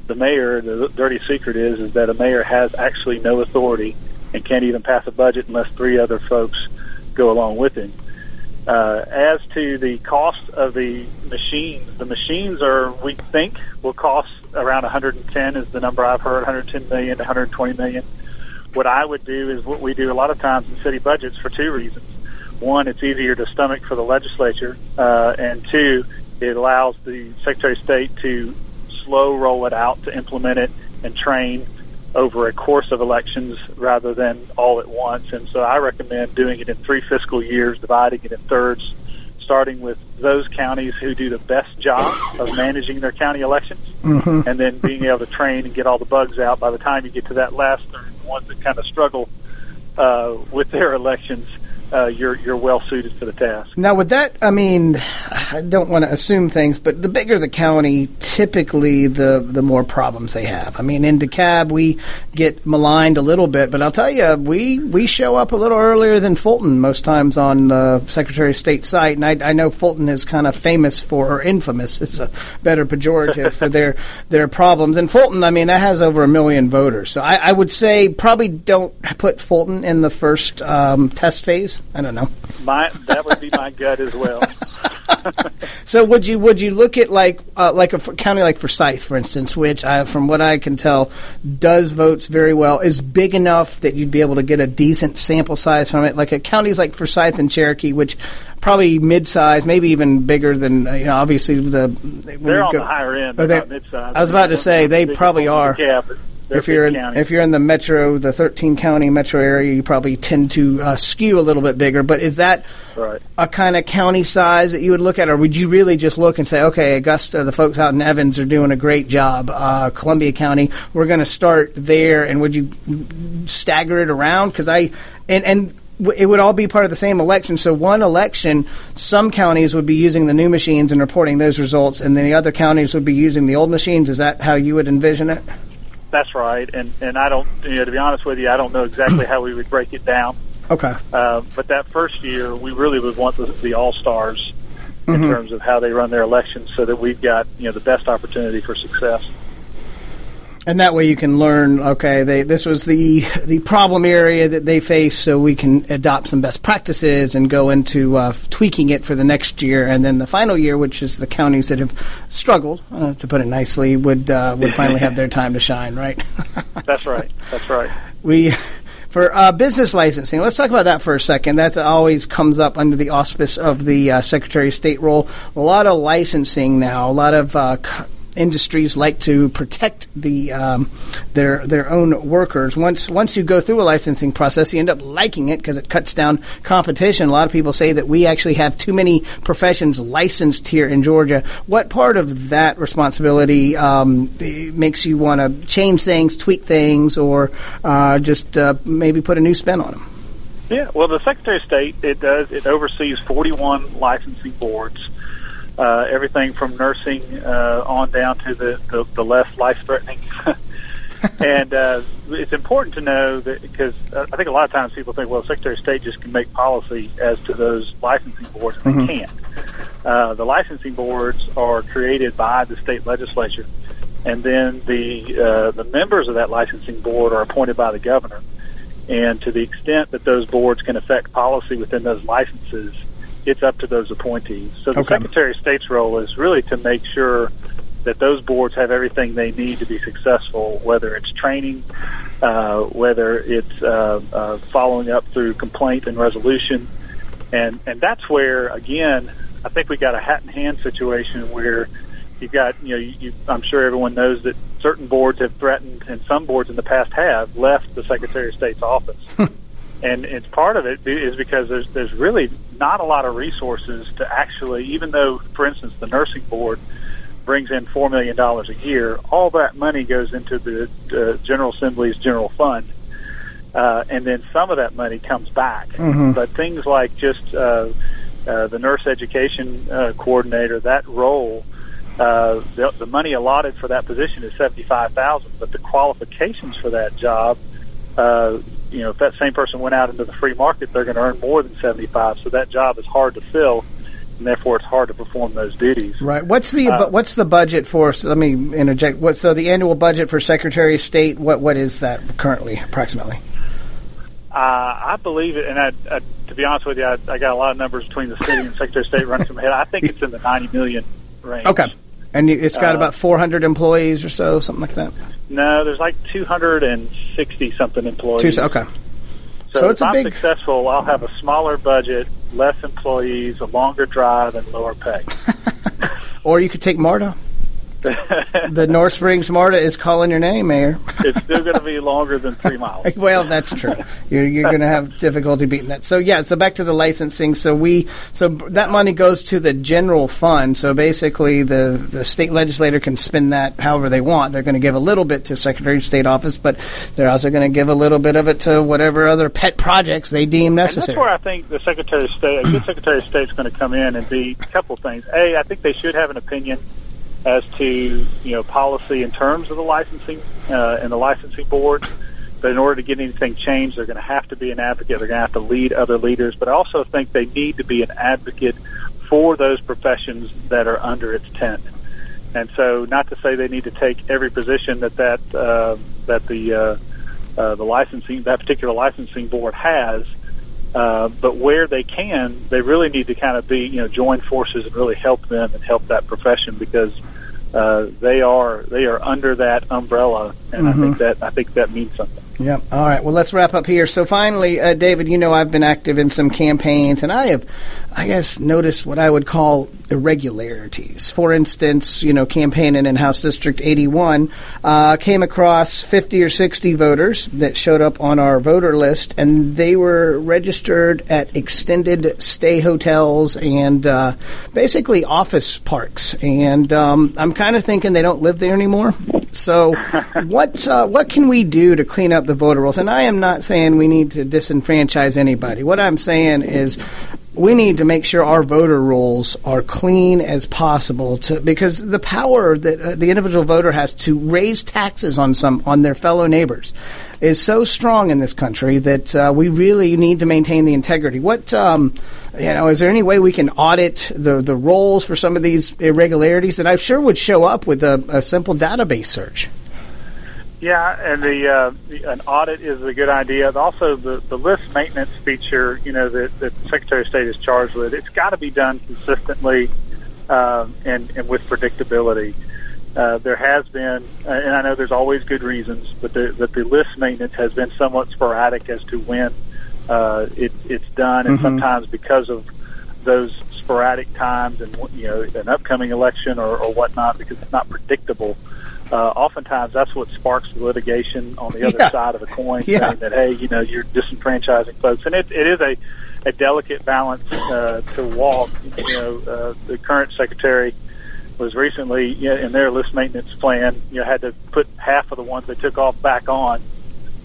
The mayor, the dirty secret is, is that a mayor has actually no authority and can't even pass a budget unless three other folks go along with him. Uh, as to the cost of the machines, the machines are, we think, will cost around 110 is the number I've heard, 110 million to 120 million. What I would do is what we do a lot of times in city budgets for two reasons. One, it's easier to stomach for the legislature, uh, and two, it allows the Secretary of State to slow roll it out to implement it and train over a course of elections rather than all at once. And so I recommend doing it in three fiscal years, dividing it in thirds, starting with those counties who do the best job of managing their county elections, Mhm. and then being able to train and get all the bugs out. By the time you get to that last third, the ones that kind of struggle uh, with their elections, uh, you're you're well suited for the task. Now, with that, I mean, I don't want to assume things, but the bigger the county, typically the the more problems they have. I mean, in DeKalb, we get maligned a little bit, but I'll tell you, we we show up a little earlier than Fulton most times on the Secretary of State site, and I, I know Fulton is kind of famous for, or infamous, is a better pejorative for their their problems. And Fulton, I mean, that has over a million voters, so I, I would say probably don't put Fulton in the first um, test phase. I don't know. My that would be my gut as well. So would you would you look at like uh, like a f- county like Forsyth, for instance, which I, from what I can tell does votes very well, is big enough that you'd be able to get a decent sample size from it. Like a counties like Forsyth and Cherokee, which probably mid-size, maybe even bigger than uh, you know. Obviously, the They're on go- the higher end, Oh, they're they- mid-size. I was about to say they probably are. They're if you're in, counties. if you're in the metro, the 13 county metro area, you probably tend to uh, skew a little bit bigger. But is that Right. a kind of county size that you would look at, or would you really just look and say, okay, Augusta, the folks out in Evans are doing a great job. Uh, Columbia County, we're going to start there, and would you stagger it around? Because I and and it would all be part of the same election. So one election, some counties would be using the new machines and reporting those results, and then the other counties would be using the old machines. Is that how you would envision it? That's right, and and I don't, you know, to be honest with you, I don't know exactly how we would break it down. Okay. Uh, but that first year, we really would want the, the all stars in Mhm. terms of how they run their elections, so that we've got you know the best opportunity for success. And that way you can learn, okay, they, this was the, the problem area that they face, so we can adopt some best practices and go into uh, tweaking it for the next year. And then the final year, which is the counties that have struggled, uh, to put it nicely, would, uh, would finally have their time to shine, right? That's right. That's right. we for uh, business licensing. Let's talk about that for a second. That always comes up under the auspice of the uh, Secretary of State role. A lot of licensing now. A lot of uh, c- industries like to protect the um, their their own workers. Once once you go through a licensing process, you end up liking it because it cuts down competition. A lot of people say that we actually have too many professions licensed here in Georgia. What part of that responsibility um, makes you want to change things, tweak things, or uh, just uh, maybe put a new spin on them? Yeah, well, the Secretary of State it does it oversees 41 licensing boards, uh, everything from nursing uh, on down to the the, the less life threatening. and uh, it's important to know that because uh, I think a lot of times people think, well, Secretary of State just can make policy as to those licensing boards, and Mhm. they can't. Uh, the licensing boards are created by the state legislature, and then the uh, the members of that licensing board are appointed by the governor. And to the extent that those boards can affect policy within those licenses, it's up to those appointees. So the Okay. Secretary of State's role is really to make sure that those boards have everything they need to be successful, whether it's training, uh, whether it's uh, uh, following up through complaint and resolution, and and that's where again I think we got a hat in hand situation where you've got you know you, you, I'm sure everyone knows that certain boards have threatened and some boards in the past have left the Secretary of State's office. And it's part of it is because there's there's really not a lot of resources to actually, even though, for instance, the nursing board brings in four million dollars a year, all that money goes into the uh, General Assembly's general fund, uh, and then some of that money comes back. Mhm. But things like just uh, uh, the nurse education uh, coordinator, that role, uh, the, the money allotted for that position is seventy five thousand, but the qualifications for that job, uh, you know, if that same person went out into the free market, they're going to earn more than seventy five. So that job is hard to fill, and therefore it's hard to perform those duties. Right. What's the Uh, what's the budget for? So let me interject. What so the annual budget for Secretary of State? What what is that currently approximately? Uh, I believe it, and I, I, to be honest with you, I, I got a lot of numbers between the city and Secretary of State running through my head. I think it's in the ninety million range. Okay. And it's got Uh, about 400 employees or so, something like that. No, there's like two hundred and sixty something employees. Two, okay. So, So if it's a I'm big- successful, I'll have a smaller budget, less employees, a longer drive, and lower pay. Or you could take MARTA. the North Springs MARTA is calling your name, Mayor. it's still going to be longer than three miles. well, that's true. You're, you're going to have difficulty beating that. So yeah. So back to the licensing. So we so that money goes to the general fund. So basically, the the state legislator can spend that however they want. They're going to give a little bit to Secretary of State office, but they're also going to give a little bit of it to whatever other pet projects they deem And that's necessary. where I think the Secretary of State, a good Secretary of State, is going to come in and be a couple things. A, I think they should have an opinion as to you know policy in terms of the licensing uh, and the licensing boards. But in order to get anything changed, they're going to have to be an advocate. They're going to have to lead other leaders. But I also think they need to be an advocate for those professions that are under its tent. And so, not to say they need to take every position that that uh, that the uh, uh, the licensing that particular licensing board has, uh, but where they can, they really need to kind of be you know join forces and really help them and help that profession because uh, they are they are under that umbrella, and I think that I think that means something. Yep. All right. Well, let's wrap up here. So finally, uh, David, you know I've been active in some campaigns, and I have, I guess, noticed what I would call irregularities. For instance, you know, campaigning in House District 81, uh, came across 50 or 60 voters that showed up on our voter list, and they were registered at extended stay hotels and uh, basically office parks. And um, I'm kind of thinking they don't live there anymore. So, what uh, what can we do to clean up the voter rolls? And I am not saying we need to disenfranchise anybody. What I'm saying is we need to make sure our voter rolls are clean as possible to because the power that uh, the individual voter has to raise taxes on some on their fellow neighbors is so strong in this country that uh, we really need to maintain the integrity. What um, you know, is there any way we can audit the the rolls for some of these irregularities that I'm sure would show up with a, a simple database search? Yeah, and the, uh, the an audit is a good idea. Also, the the list maintenance feature, you know, that, that the Secretary of State is charged with, it's got to be done consistently um, and and with predictability. Uh, there has been, and I know there's always good reasons, but the, that the list maintenance has been somewhat sporadic as to when uh, it, it's done, and sometimes because of those sporadic times and you know an upcoming election or, or whatnot, because it's not predictable. Uh, oftentimes, that's what sparks the litigation on the other Yeah. side of the coin, Yeah. saying that hey, you know, you're disenfranchising folks, and it, it is a a delicate balance uh, to walk. You know, uh, the current secretary was recently you know, in their list maintenance plan. You know, had to put half of the ones they took off back on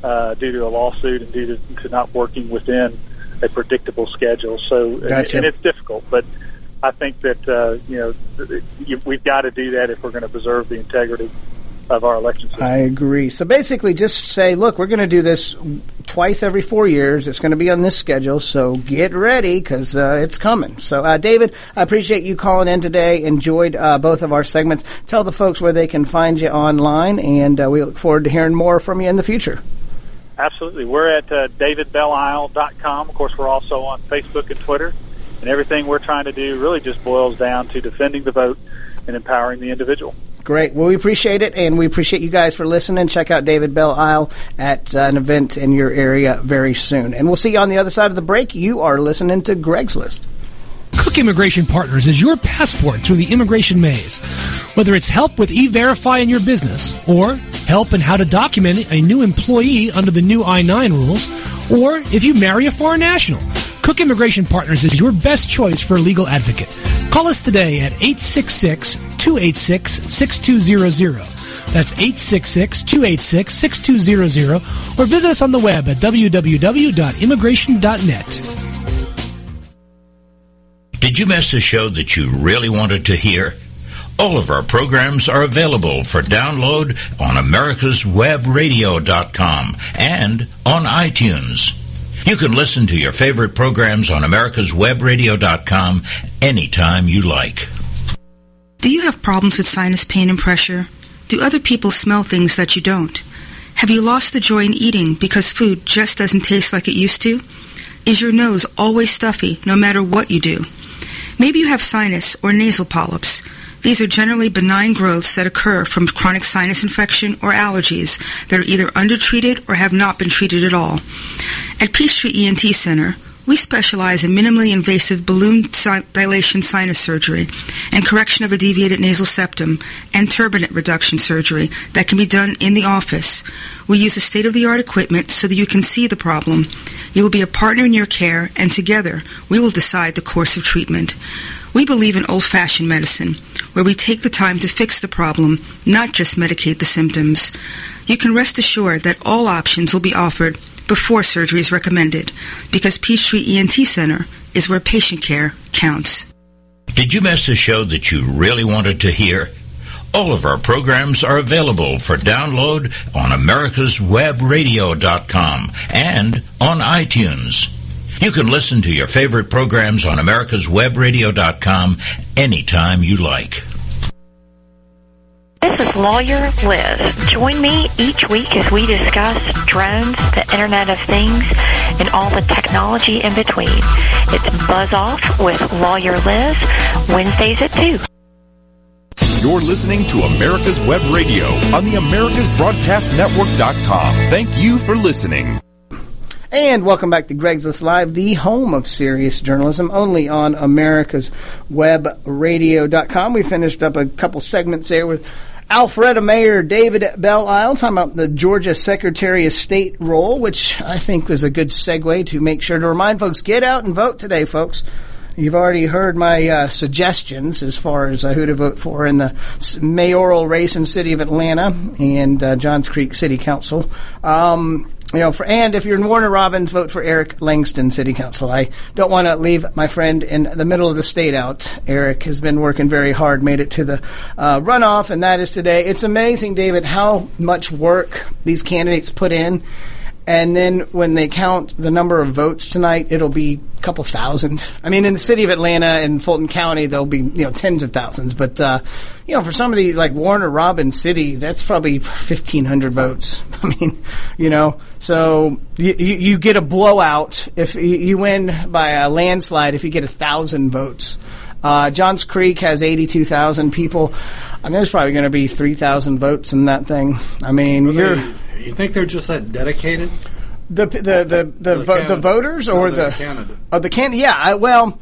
uh, due to a lawsuit and due to, to not working within a predictable schedule. So, and- and, it's difficult, but I think that uh, you know th- th- you, we've got to do that if we're going to preserve the integrity of our election system. I agree. So basically, just say, look, we're going to do this twice every four years. It's going to be on this schedule, so get ready because uh, it's coming. So, uh, David, I appreciate you calling in today. Enjoyed uh, both of our segments. Tell the folks where they can find you online, and uh, we look forward to hearing more from you in the future. Absolutely. We're at uh, davidbellisle.com. Of course, we're also on Facebook and Twitter. And everything we're trying to do really just boils down to defending the vote and empowering the individual. Great. Well, we appreciate it, and we appreciate you guys for listening. Check out David Belle Isle at uh, an event in your area very soon. And we'll see you on the other side of the break. You are listening to Greg's List. Cook Immigration Partners is your passport through the immigration maze. Whether it's help with E-Verify in your business, or help in how to document a new employee under the new I-9 rules, or if you marry a foreign national, Cook Immigration Partners is your best choice for a legal advocate. Call us today at 866-286-6200. That's 866-286-6200, or visit us on the web at www.immigration.net. Did you miss a show that you really wanted to hear? All of our programs are available for download on americaswebradio.com and on iTunes. You can listen to your favorite programs on americaswebradio.com anytime you like. Do you have problems with sinus pain and pressure? Do other people smell things that you don't? Have you lost the joy in eating because food just doesn't taste like it used to? Is your nose always stuffy no matter what you do? Maybe you have sinus or nasal polyps. These are generally benign growths that occur from chronic sinus infection or allergies that are either undertreated or have not been treated at all. At Peachtree ENT Center, we specialize in minimally invasive balloon dilation sinus surgery and correction of a deviated nasal septum and turbinate reduction surgery that can be done in the office. We use state of the art equipment so that you can see the problem. You will be a partner in your care, and together we will decide the course of treatment. We believe in old fashioned medicine, where we take the time to fix the problem, not just medicate the symptoms. You can rest assured that all options will be offered before surgery is recommended, because Peachtree ENT Center is where patient care counts. Did you miss a show that you really wanted to hear? All of our programs are available for download on americaswebradio.com and on iTunes. You can listen to your favorite programs on americaswebradio.com anytime you like. This is Lawyer Liz. Join me each week as we discuss drones, the Internet of Things, and all the technology in between. It's Buzz Off with Lawyer Liz, Wednesdays at 2. You're listening to America's Web Radio on the AmericasBroadcastNetwork.com. Thank you for listening. And welcome back to Greg's List Live, the home of serious journalism, only on America's Webradio.com. We finished up a couple segments there with Alpharetta Mayor David Belle Isle talking about the Georgia Secretary of State role, which I think was a good segue to make sure to remind folks get out and vote today, folks. You've already heard my uh, suggestions as far as uh, who to vote for in the mayoral race in the city of Atlanta and uh, Johns Creek City Council. Um, you know, for, and if you're in Warner Robins, vote for Eric Langston City Council. I don't want to leave my friend in the middle of the state out. Eric has been working very hard, made it to the uh, runoff, and that is today. It's amazing, David, how much work these candidates put in. And then when they count the number of votes tonight, it'll be a couple thousand. I mean, in the city of Atlanta and Fulton County, there'll be you know tens of thousands. But uh, you know, for some of the like Warner Robin City, that's probably fifteen hundred votes. I mean, you know, so you, you, get a blowout if you, win by a landslide if you get a thousand votes. Uh, Johns Creek has 82,000 people. I mean, there's probably going to be 3,000 votes in that thing. I mean, you're. You think they're just that dedicated? The the the the, The vo- candidate. the voters No, or the the candidate. Oh, the can yeah. I, well,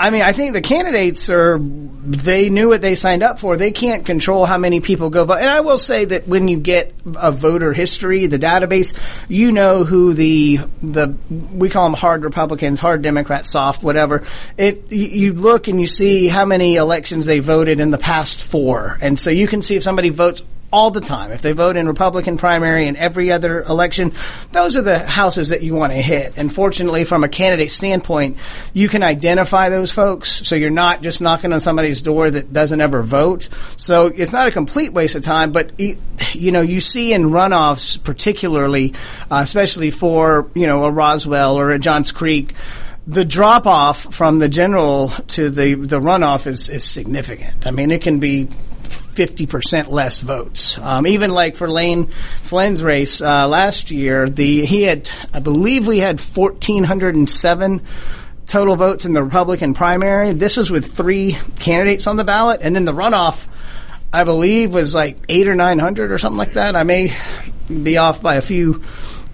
I mean, I think the candidates are they knew what they signed up for. They can't control how many people go vote. And I will say that when you get a voter history, the database, you know who the the we call them hard Republicans, hard Democrats, soft, whatever. It you look and you see how many elections they voted in the past four, and so you can see if somebody votes all the time. If they vote in Republican primary and every other election, those are the houses that you want to hit. And fortunately, from a candidate standpoint, you can identify those folks. So you're not just knocking on somebody's door that doesn't ever vote. So it's not a complete waste of time, but you know, you see in runoffs, particularly, uh, especially for, you know, a Roswell or a Johns Creek, the drop off from the general to the, the runoff is, is significant. I mean, it can be 50% less votes. Um, even like for Lane Flynn's race uh, last year, the he had, I believe we had 1,407 total votes in the Republican primary. This was with three candidates on the ballot, and then the runoff, I believe, was like eight or 900 or something like that. I may be off by a few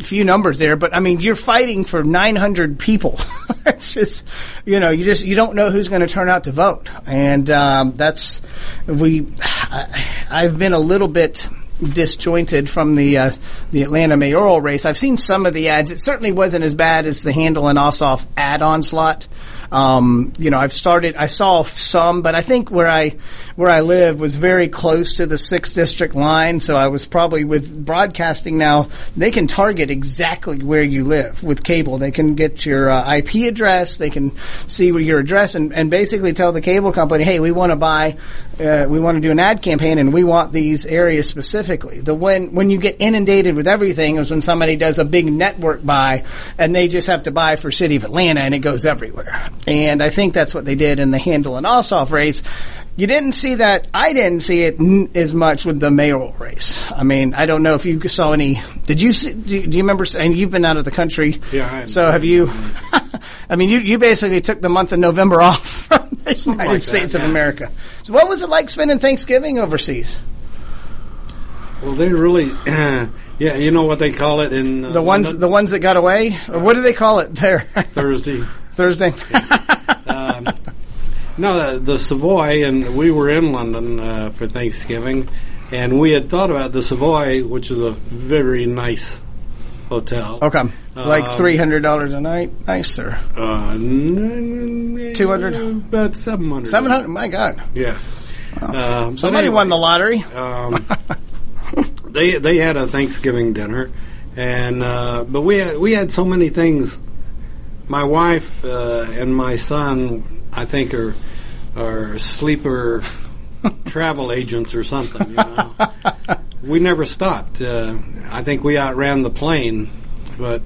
few numbers there, but I mean, you're fighting for 900 people. it's just, you know, you just you don't know who's going to turn out to vote, and um, that's we. I, I've been a little bit disjointed from the uh, the Atlanta mayoral race. I've seen some of the ads. It certainly wasn't as bad as the Handel and Ossoff ad onslaught. Um, you know, I've started. I saw some, but I think where I where I live was very close to the sixth district line, so I was probably with broadcasting now. They can target exactly where you live with cable. They can get your uh, IP address. They can see where your address and, and basically tell the cable company, hey, we want to buy, uh, we want to do an ad campaign, and we want these areas specifically. The when when you get inundated with everything is when somebody does a big network buy, and they just have to buy for City of Atlanta, and it goes everywhere. And I think that's what they did in the Handel and Ossoff race. You didn't see that. I didn't see it n- as much with the mayoral race. I mean, I don't know if you saw any. Did you see? Do you, do you remember? And you've been out of the country. Yeah, I- so have you? I mean, you you basically took the month of November off from the United like States that, of yeah. America. So, what was it like spending Thanksgiving overseas? Well, they really, yeah, you know what they call it in uh, The ones London? the ones that got away, or what do they call it there? Thursday. Thursday. No, the, the Savoy, and we were in London uh, for Thanksgiving, and we had thought about the Savoy, which is a very nice hotel. Okay, like Um, three hundred dollars a night. Nice, sir. Uh, Two hundred. About seven hundred. Seven hundred. My God. Yeah. Um, Somebody anyway, won the lottery. Um, they they had a Thanksgiving dinner, and uh, but we had, we had so many things. My wife uh, and my son, I think, are are sleeper travel agents or something. You know, we never stopped. Uh, I think we outran the plane, but.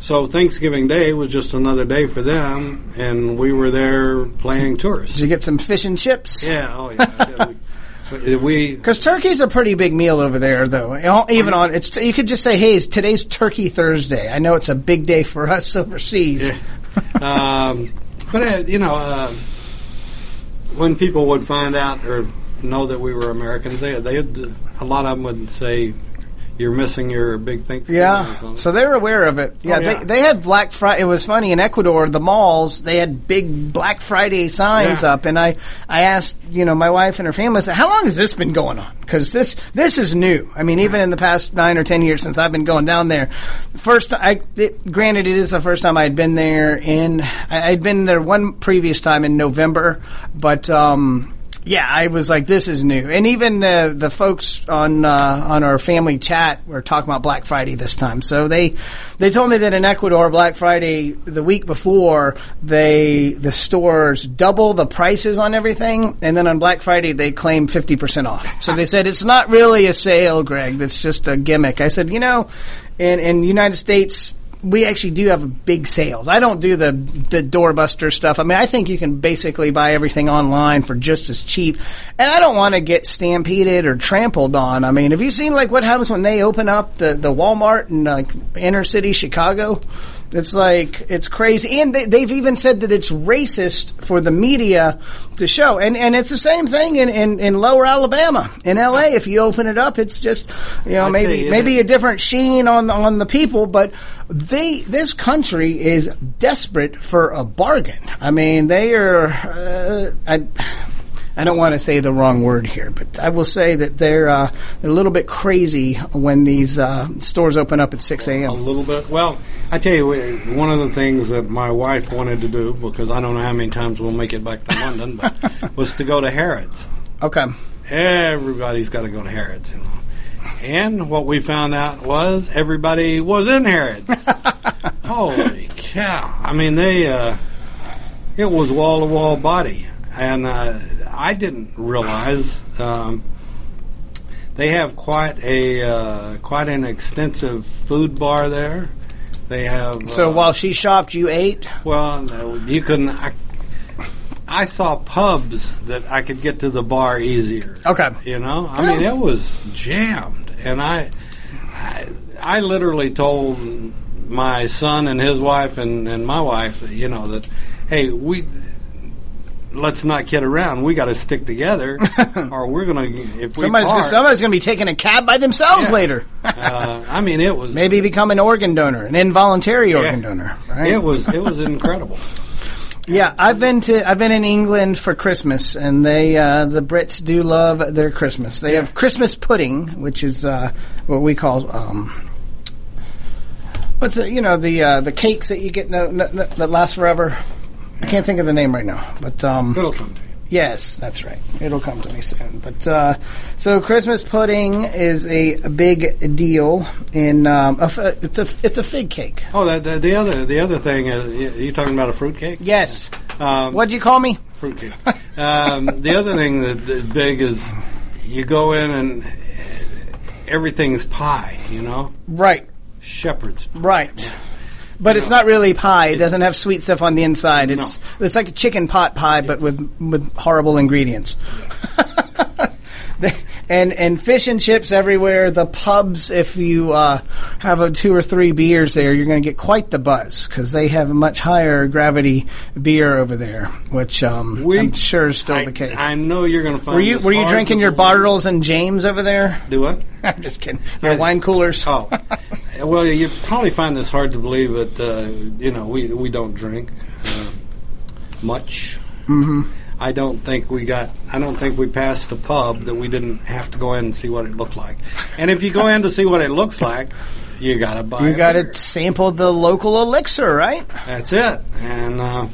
So Thanksgiving Day was just another day for them, and we were there playing tourists. Did you get some fish and chips? Yeah, oh yeah. we, Because turkey's a pretty big meal over there, though. Even on it's, you could just say, "Hey, it's today's Turkey Thursday." I know it's a big day for us overseas. um, but uh, you know, uh, when people would find out or know that we were Americans, they they a lot of them would say, "You're missing your big Thanksgiving." Yeah, so they were aware of it. Yeah, Oh, yeah. They, they had Black Friday. It was funny in Ecuador, the malls they had big Black Friday signs Yeah. up, and I I asked you know my wife and her family, I said, "How long has this been going on?" Because this this is new. I mean, even in the past nine or ten years since I've been going down there, first I it, granted it is the first time I had been there in I, I'd been there one previous time in November, but. um yeah, I was like, this is new, and even the the folks on uh, on our family chat were talking about Black Friday this time. So they they told me that in Ecuador, Black Friday the week before, they the stores double the prices on everything, and then on Black Friday they claim fifty percent off. So they said it's not really a sale, Greg. That's just a gimmick. I said, you know, in in United States we actually do have big sales. I don't do the the doorbuster stuff. I mean, I think you can basically buy everything online for just as cheap. And I don't want to get stampeded or trampled on. I mean, have you seen like what happens when they open up the the Walmart in like inner city Chicago? It's like it's crazy, and they, they've even said that it's racist for the media to show, and and it's the same thing in, in, in Lower Alabama, in L.A. If you open it up, it's just you know maybe you maybe a different sheen on on the people, but they this country is desperate for a bargain. I mean, they are. Uh, I, I don't want to say the wrong word here, but I will say that they're uh, they're a little bit crazy when these uh, stores open up at six a.m. a little bit. Well, I tell you, one of the things that my wife wanted to do because I don't know how many times we'll make it back to London, but was to go to Harrods. Okay. Everybody's got to go to Harrods, you know. And what we found out was everybody was in Harrods. Holy cow! I mean, they uh, it was wall to wall body, and uh, I didn't realize um, they have quite a uh, quite an extensive food bar there. They have So uh, while she shopped, you ate. well, you can. I, I saw pubs that I could get to the bar easier. Okay. You know, I mean, it was jammed, and I, I, I literally told my son and his wife and, and my wife, you know, that hey, we let's not kid around. We got to stick together, or we're gonna if we Somebody's park, somebody's going to be taking a cab by themselves Yeah. later. uh, I mean, it was Maybe become an organ donor, an involuntary organ donor. Right? it was it was incredible. Yeah, I've been to I've been in England for Christmas, and they uh, the Brits do love their Christmas. They have Christmas pudding, which is uh, what we call um, what's it? You know the uh, the cakes that you get no, no, no, that last forever. I can't think of the name right now, but um, It'll come to you. Yes, that's right. It'll come to me soon. But uh, so Christmas pudding is a, a big deal. In um, a, it's a it's a fig cake. Oh, that, the, the other the other thing is you talking about a fruit cake? Yes. Um, What'd you call me? Fruitcake. um, the other thing that, that's big is you go in and uh, everything's pie. You know, Right. shepherd's. Right. But it's not really pie. It doesn't have sweet stuff on the inside. It's it's like a chicken pot pie, but with with horrible ingredients. The- and and fish and chips everywhere. The pubs, if you uh, have a two or three beers there, you're going to get quite the buzz because they have a much higher gravity beer over there, which um, I'm sure is still the case. I know you're going to find. were you this were you drinking your Bartles and Jaymes over there? Do what? I'm just kidding. Your wine coolers. Oh, well, you probably find this hard to believe, but uh, you know we we don't drink uh, much. hmm I don't think we got. I don't think we passed the pub that we didn't have to go in and see what it looked like. And if you go in to see what it looks like, you got to buy. You a got beer. to sample the local elixir, right? That's it. And uh,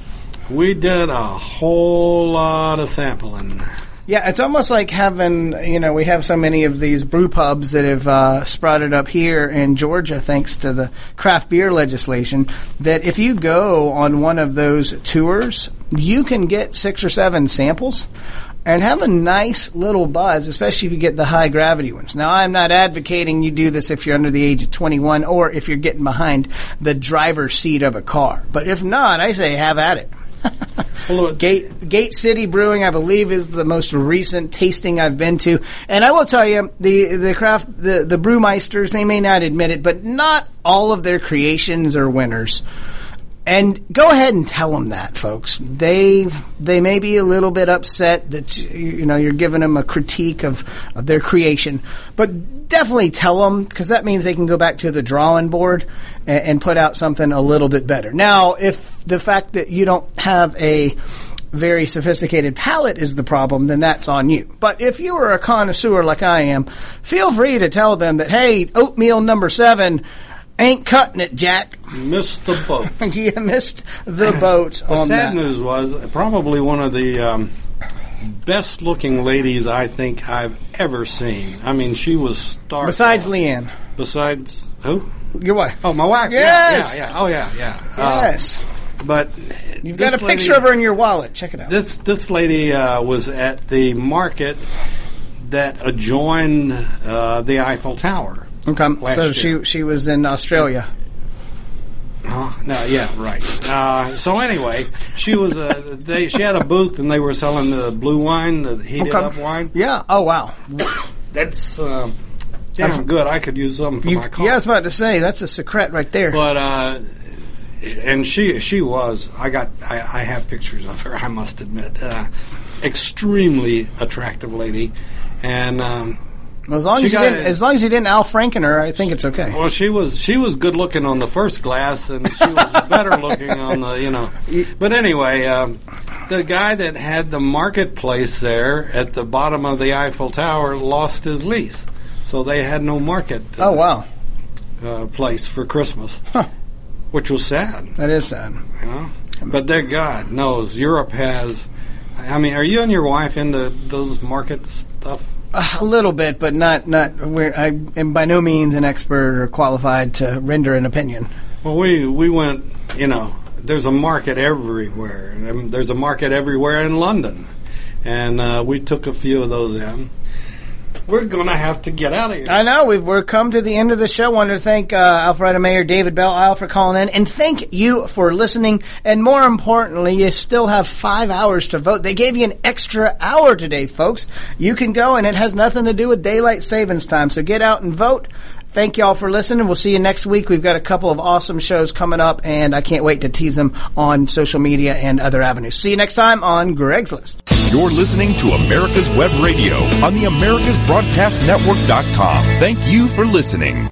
we did a whole lot of sampling. Yeah, it's almost like having, you know, we have so many of these brew pubs that have uh, sprouted up here in Georgia thanks to the craft beer legislation that if you go on one of those tours, you can get six or seven samples and have a nice little buzz, especially if you get the high gravity ones. Now, I'm not advocating you do this if you're under the age of 21 or if you're getting behind the driver's seat of a car. But if not, I say have at it. Gate Gate City Brewing, I believe, is the most recent tasting I've been to, and I will tell you the the craft the the brewmeisters they may not admit it, but not all of their creations are winners. And go ahead and tell them that, folks. They they may be a little bit upset that you know you're giving them a critique of, of their creation, but definitely tell them because that means they can go back to the drawing board and, and put out something a little bit better. Now, if the fact that you don't have a very sophisticated palate is the problem, then that's on you. But if you are a connoisseur like I am, feel free to tell them that hey, oatmeal number seven ain't cutting it, Jack. Missed the boat. you missed the boat The on sad that. news was probably one of the um, best looking ladies I think I've ever seen. I mean, she was star. Besides Leanne, Besides who? your wife. Oh, my wife. Yes. Yeah, yeah, yeah. Oh, yeah, yeah. Uh, Yes. but You've got a picture of her in your wallet. Check it out. This this lady uh, was at the market that adjoined uh, the Eiffel Tower. Okay, last so year. she she was in Australia. Huh? No, yeah, right. Uh, so anyway, she was uh, they she had a booth and they were selling the blue wine, the heated Okay. up wine. Yeah. Oh wow. That's uh, damn good. I could use some for You, my car. yeah, I was about to say that's a secret right there. But uh, and she she was I got I, I have pictures of her. I must admit, uh, extremely attractive lady, and um, as long she as you didn't, as long as you didn't Al Franken her, I think it's okay. well, she was she was good looking on the first glass, and she was better looking on the you know. But anyway, um, the guy that had the marketplace there at the bottom of the Eiffel Tower lost his lease, so they had no market. Oh wow, uh, place for Christmas, which was sad. that is sad. You know? But their God knows Europe has. I mean, are you and your wife into those market stuff? A little bit, but not not. I am by no means an expert or qualified to render an opinion. Well, we we went. You know, there's a market everywhere. There's a market everywhere in London, and uh, we took a few of those in. We're gonna have to get out of here. I know we've we're come to the end of the show. I want to thank uh, Alpharetta Mayor David Belle Isle for calling in, and thank you for listening. And more importantly, you still have five hours to vote. They gave you an extra hour today, folks. You can go, and it has nothing to do with daylight savings time. So get out and vote. Thank y'all for listening. We'll see you next week. We've got a couple of awesome shows coming up, and I can't wait to tease them on social media and other avenues. See you next time on Greg's List. You're listening to America's Web Radio on the AmericasBroadcastNetwork.com. Thank you for listening.